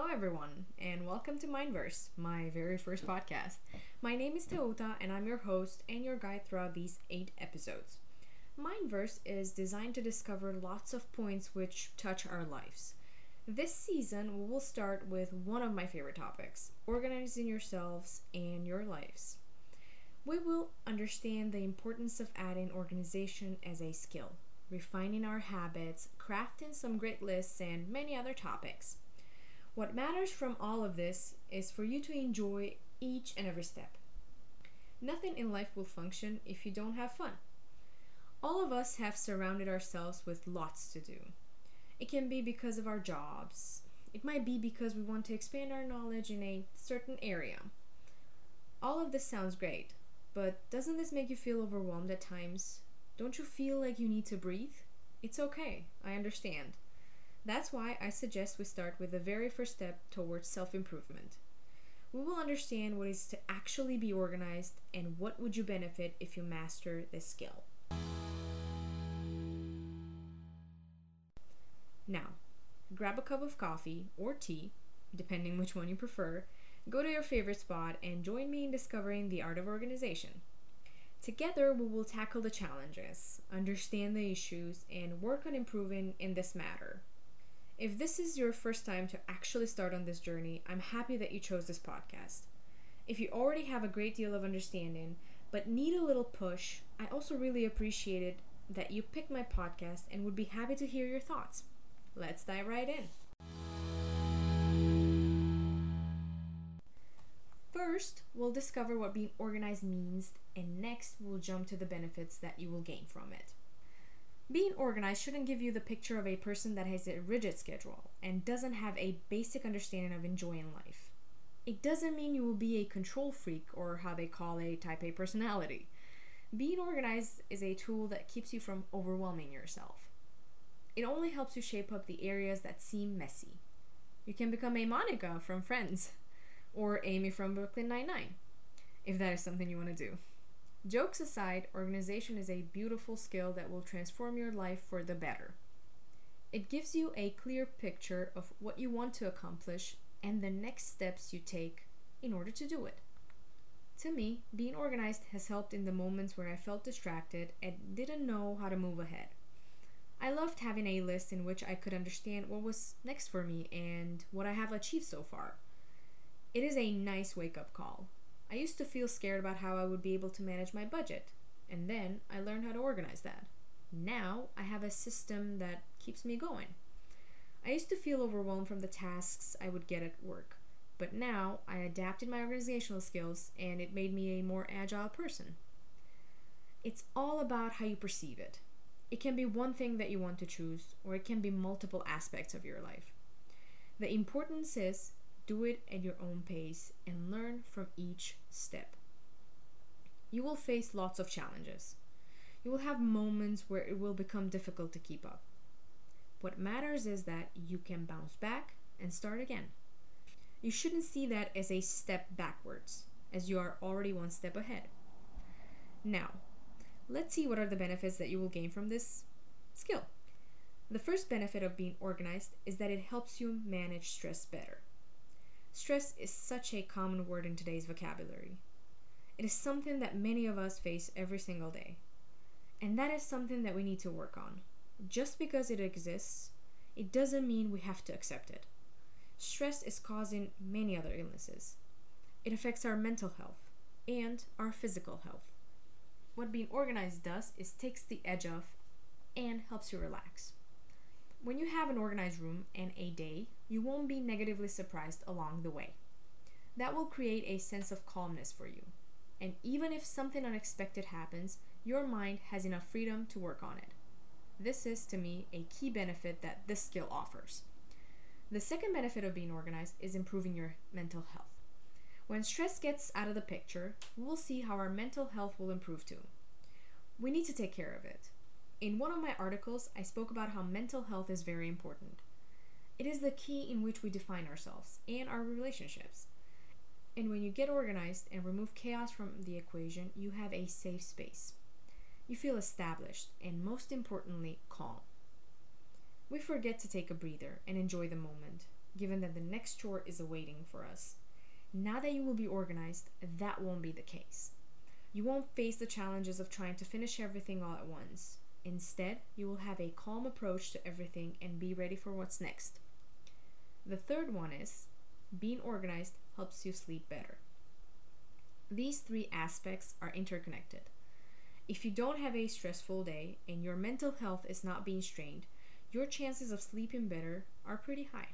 Hello, everyone, and welcome to Mindverse, my very first podcast. My name is Teuta, and I'm your host and your guide throughout these eight episodes. Mindverse is designed to discover lots of points which touch our lives. This season, we will start with one of my favorite topics organizing yourselves and your lives. We will understand the importance of adding organization as a skill, refining our habits, crafting some great lists, and many other topics. What matters from all of this is for you to enjoy each and every step. Nothing in life will function if you don't have fun. All of us have surrounded ourselves with lots to do. It can be because of our jobs, it might be because we want to expand our knowledge in a certain area. All of this sounds great, but doesn't this make you feel overwhelmed at times? Don't you feel like you need to breathe? It's okay, I understand. That's why I suggest we start with the very first step towards self improvement. We will understand what is to actually be organized and what would you benefit if you master this skill. Now, grab a cup of coffee or tea, depending which one you prefer, go to your favorite spot and join me in discovering the art of organization. Together, we will tackle the challenges, understand the issues, and work on improving in this matter. If this is your first time to actually start on this journey, I'm happy that you chose this podcast. If you already have a great deal of understanding but need a little push, I also really appreciate it that you picked my podcast and would be happy to hear your thoughts. Let's dive right in. First, we'll discover what being organized means, and next, we'll jump to the benefits that you will gain from it. Being organized shouldn't give you the picture of a person that has a rigid schedule and doesn't have a basic understanding of enjoying life. It doesn't mean you will be a control freak or how they call a type A personality. Being organized is a tool that keeps you from overwhelming yourself. It only helps you shape up the areas that seem messy. You can become a Monica from Friends or Amy from Brooklyn Nine-Nine if that is something you want to do. Jokes aside, organization is a beautiful skill that will transform your life for the better. It gives you a clear picture of what you want to accomplish and the next steps you take in order to do it. To me, being organized has helped in the moments where I felt distracted and didn't know how to move ahead. I loved having a list in which I could understand what was next for me and what I have achieved so far. It is a nice wake up call. I used to feel scared about how I would be able to manage my budget, and then I learned how to organize that. Now I have a system that keeps me going. I used to feel overwhelmed from the tasks I would get at work, but now I adapted my organizational skills and it made me a more agile person. It's all about how you perceive it. It can be one thing that you want to choose, or it can be multiple aspects of your life. The importance is do it at your own pace and learn from each step. You will face lots of challenges. You will have moments where it will become difficult to keep up. What matters is that you can bounce back and start again. You shouldn't see that as a step backwards, as you are already one step ahead. Now, let's see what are the benefits that you will gain from this skill. The first benefit of being organized is that it helps you manage stress better. Stress is such a common word in today's vocabulary. It is something that many of us face every single day. And that is something that we need to work on. Just because it exists, it doesn't mean we have to accept it. Stress is causing many other illnesses. It affects our mental health and our physical health. What being organized does is takes the edge off and helps you relax. When you have an organized room and a day, you won't be negatively surprised along the way. That will create a sense of calmness for you. And even if something unexpected happens, your mind has enough freedom to work on it. This is, to me, a key benefit that this skill offers. The second benefit of being organized is improving your mental health. When stress gets out of the picture, we'll see how our mental health will improve too. We need to take care of it. In one of my articles, I spoke about how mental health is very important. It is the key in which we define ourselves and our relationships. And when you get organized and remove chaos from the equation, you have a safe space. You feel established and, most importantly, calm. We forget to take a breather and enjoy the moment. given that the next chore is awaiting for us. Now that you will be organized, that won't be the case. You won't face the challenges of trying to finish everything all at once. Instead, you will have a calm approach to everything and be ready for what's next. The third one is being organized helps you sleep better. These three aspects are interconnected. If you don't have a stressful day and your mental health is not being strained, your chances of sleeping better are pretty high.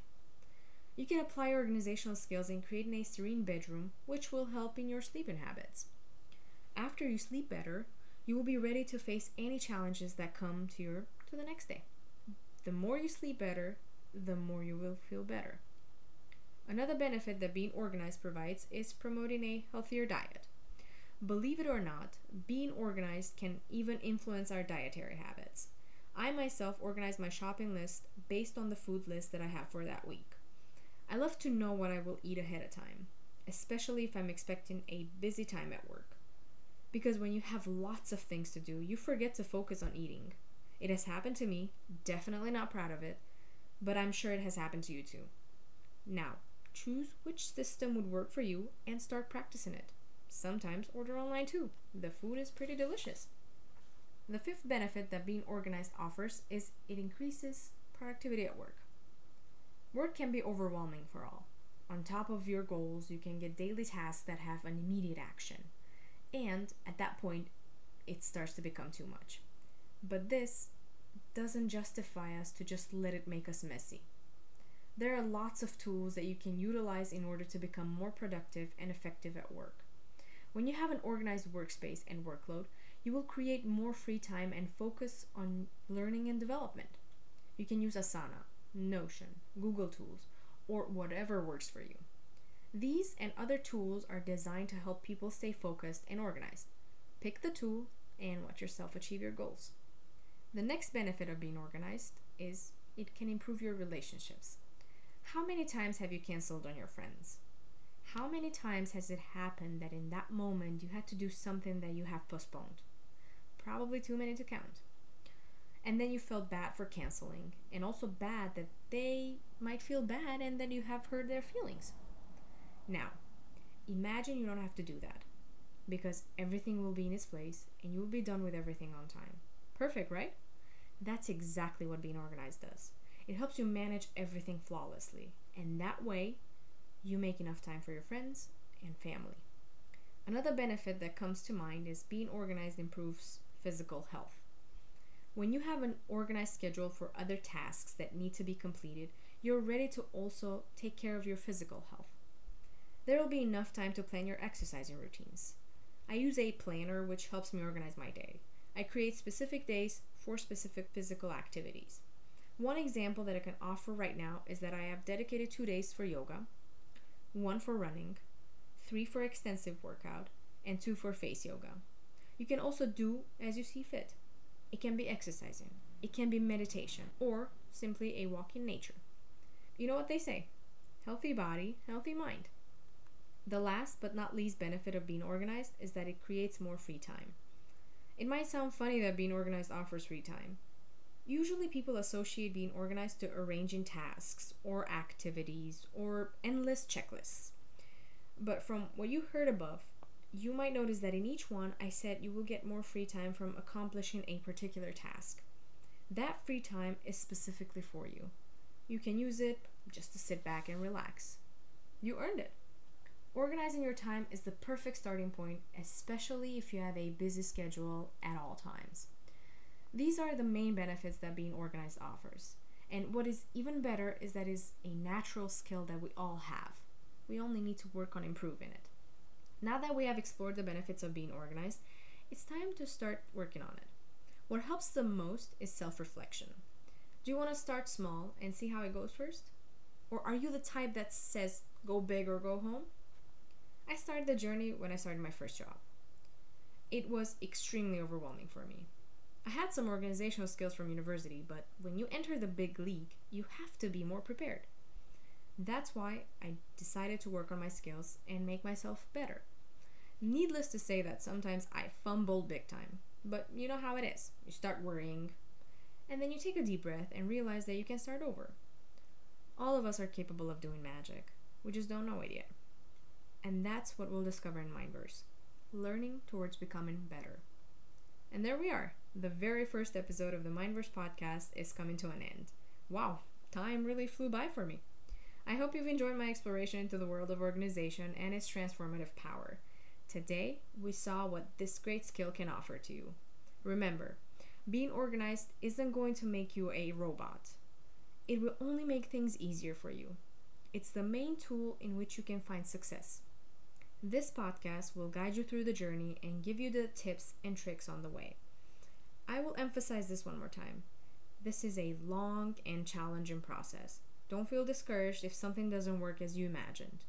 You can apply organizational skills in creating a serene bedroom, which will help in your sleeping habits. After you sleep better, you will be ready to face any challenges that come to your to the next day. The more you sleep better, the more you will feel better. Another benefit that being organized provides is promoting a healthier diet. Believe it or not, being organized can even influence our dietary habits. I myself organize my shopping list based on the food list that I have for that week. I love to know what I will eat ahead of time, especially if I'm expecting a busy time at work. Because when you have lots of things to do, you forget to focus on eating. It has happened to me, definitely not proud of it, but I'm sure it has happened to you too. Now, choose which system would work for you and start practicing it. Sometimes order online too. The food is pretty delicious. The fifth benefit that being organized offers is it increases productivity at work. Work can be overwhelming for all. On top of your goals, you can get daily tasks that have an immediate action. And at that point, it starts to become too much. But this doesn't justify us to just let it make us messy. There are lots of tools that you can utilize in order to become more productive and effective at work. When you have an organized workspace and workload, you will create more free time and focus on learning and development. You can use Asana, Notion, Google Tools, or whatever works for you. These and other tools are designed to help people stay focused and organized. Pick the tool and watch yourself achieve your goals. The next benefit of being organized is it can improve your relationships. How many times have you canceled on your friends? How many times has it happened that in that moment you had to do something that you have postponed? Probably too many to count and then you felt bad for canceling and also bad that they might feel bad and that you have hurt their feelings now imagine you don't have to do that because everything will be in its place and you will be done with everything on time perfect right that's exactly what being organized does it helps you manage everything flawlessly and that way you make enough time for your friends and family another benefit that comes to mind is being organized improves physical health when you have an organized schedule for other tasks that need to be completed, you're ready to also take care of your physical health. There will be enough time to plan your exercising routines. I use a planner which helps me organize my day. I create specific days for specific physical activities. One example that I can offer right now is that I have dedicated two days for yoga, one for running, three for extensive workout, and two for face yoga. You can also do as you see fit. It can be exercising, it can be meditation, or simply a walk in nature. You know what they say healthy body, healthy mind. The last but not least benefit of being organized is that it creates more free time. It might sound funny that being organized offers free time. Usually, people associate being organized to arranging tasks or activities or endless checklists. But from what you heard above, you might notice that in each one I said you will get more free time from accomplishing a particular task. That free time is specifically for you. You can use it just to sit back and relax. You earned it. Organizing your time is the perfect starting point, especially if you have a busy schedule at all times. These are the main benefits that being organized offers. And what is even better is that is a natural skill that we all have. We only need to work on improving it. Now that we have explored the benefits of being organized, it's time to start working on it. What helps the most is self reflection. Do you want to start small and see how it goes first? Or are you the type that says go big or go home? I started the journey when I started my first job. It was extremely overwhelming for me. I had some organizational skills from university, but when you enter the big league, you have to be more prepared. That's why I decided to work on my skills and make myself better. Needless to say that sometimes I fumbled big time, but you know how it is. You start worrying, and then you take a deep breath and realize that you can start over. All of us are capable of doing magic. We just don't know it yet. And that's what we'll discover in Mindverse learning towards becoming better. And there we are. The very first episode of the Mindverse podcast is coming to an end. Wow, time really flew by for me. I hope you've enjoyed my exploration into the world of organization and its transformative power. Today, we saw what this great skill can offer to you. Remember, being organized isn't going to make you a robot. It will only make things easier for you. It's the main tool in which you can find success. This podcast will guide you through the journey and give you the tips and tricks on the way. I will emphasize this one more time. This is a long and challenging process. Don't feel discouraged if something doesn't work as you imagined.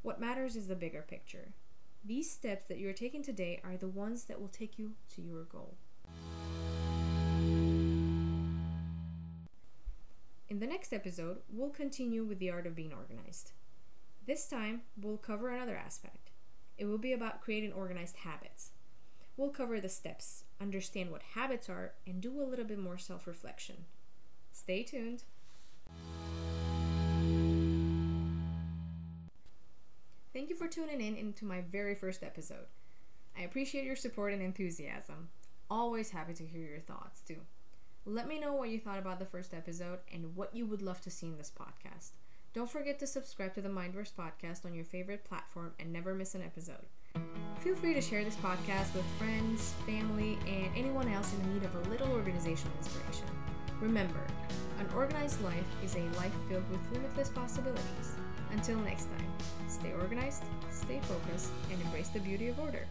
What matters is the bigger picture. These steps that you're taking today are the ones that will take you to your goal. In the next episode, we'll continue with the art of being organized. This time, we'll cover another aspect. It will be about creating organized habits. We'll cover the steps, understand what habits are, and do a little bit more self reflection. Stay tuned. Thank you for tuning in into my very first episode. I appreciate your support and enthusiasm. Always happy to hear your thoughts too. Let me know what you thought about the first episode and what you would love to see in this podcast. Don't forget to subscribe to the Mindverse podcast on your favorite platform and never miss an episode. Feel free to share this podcast with friends, family, and anyone else in need of a little organizational inspiration. Remember, an organized life is a life filled with limitless possibilities. Until next time, stay organized, stay focused, and embrace the beauty of order.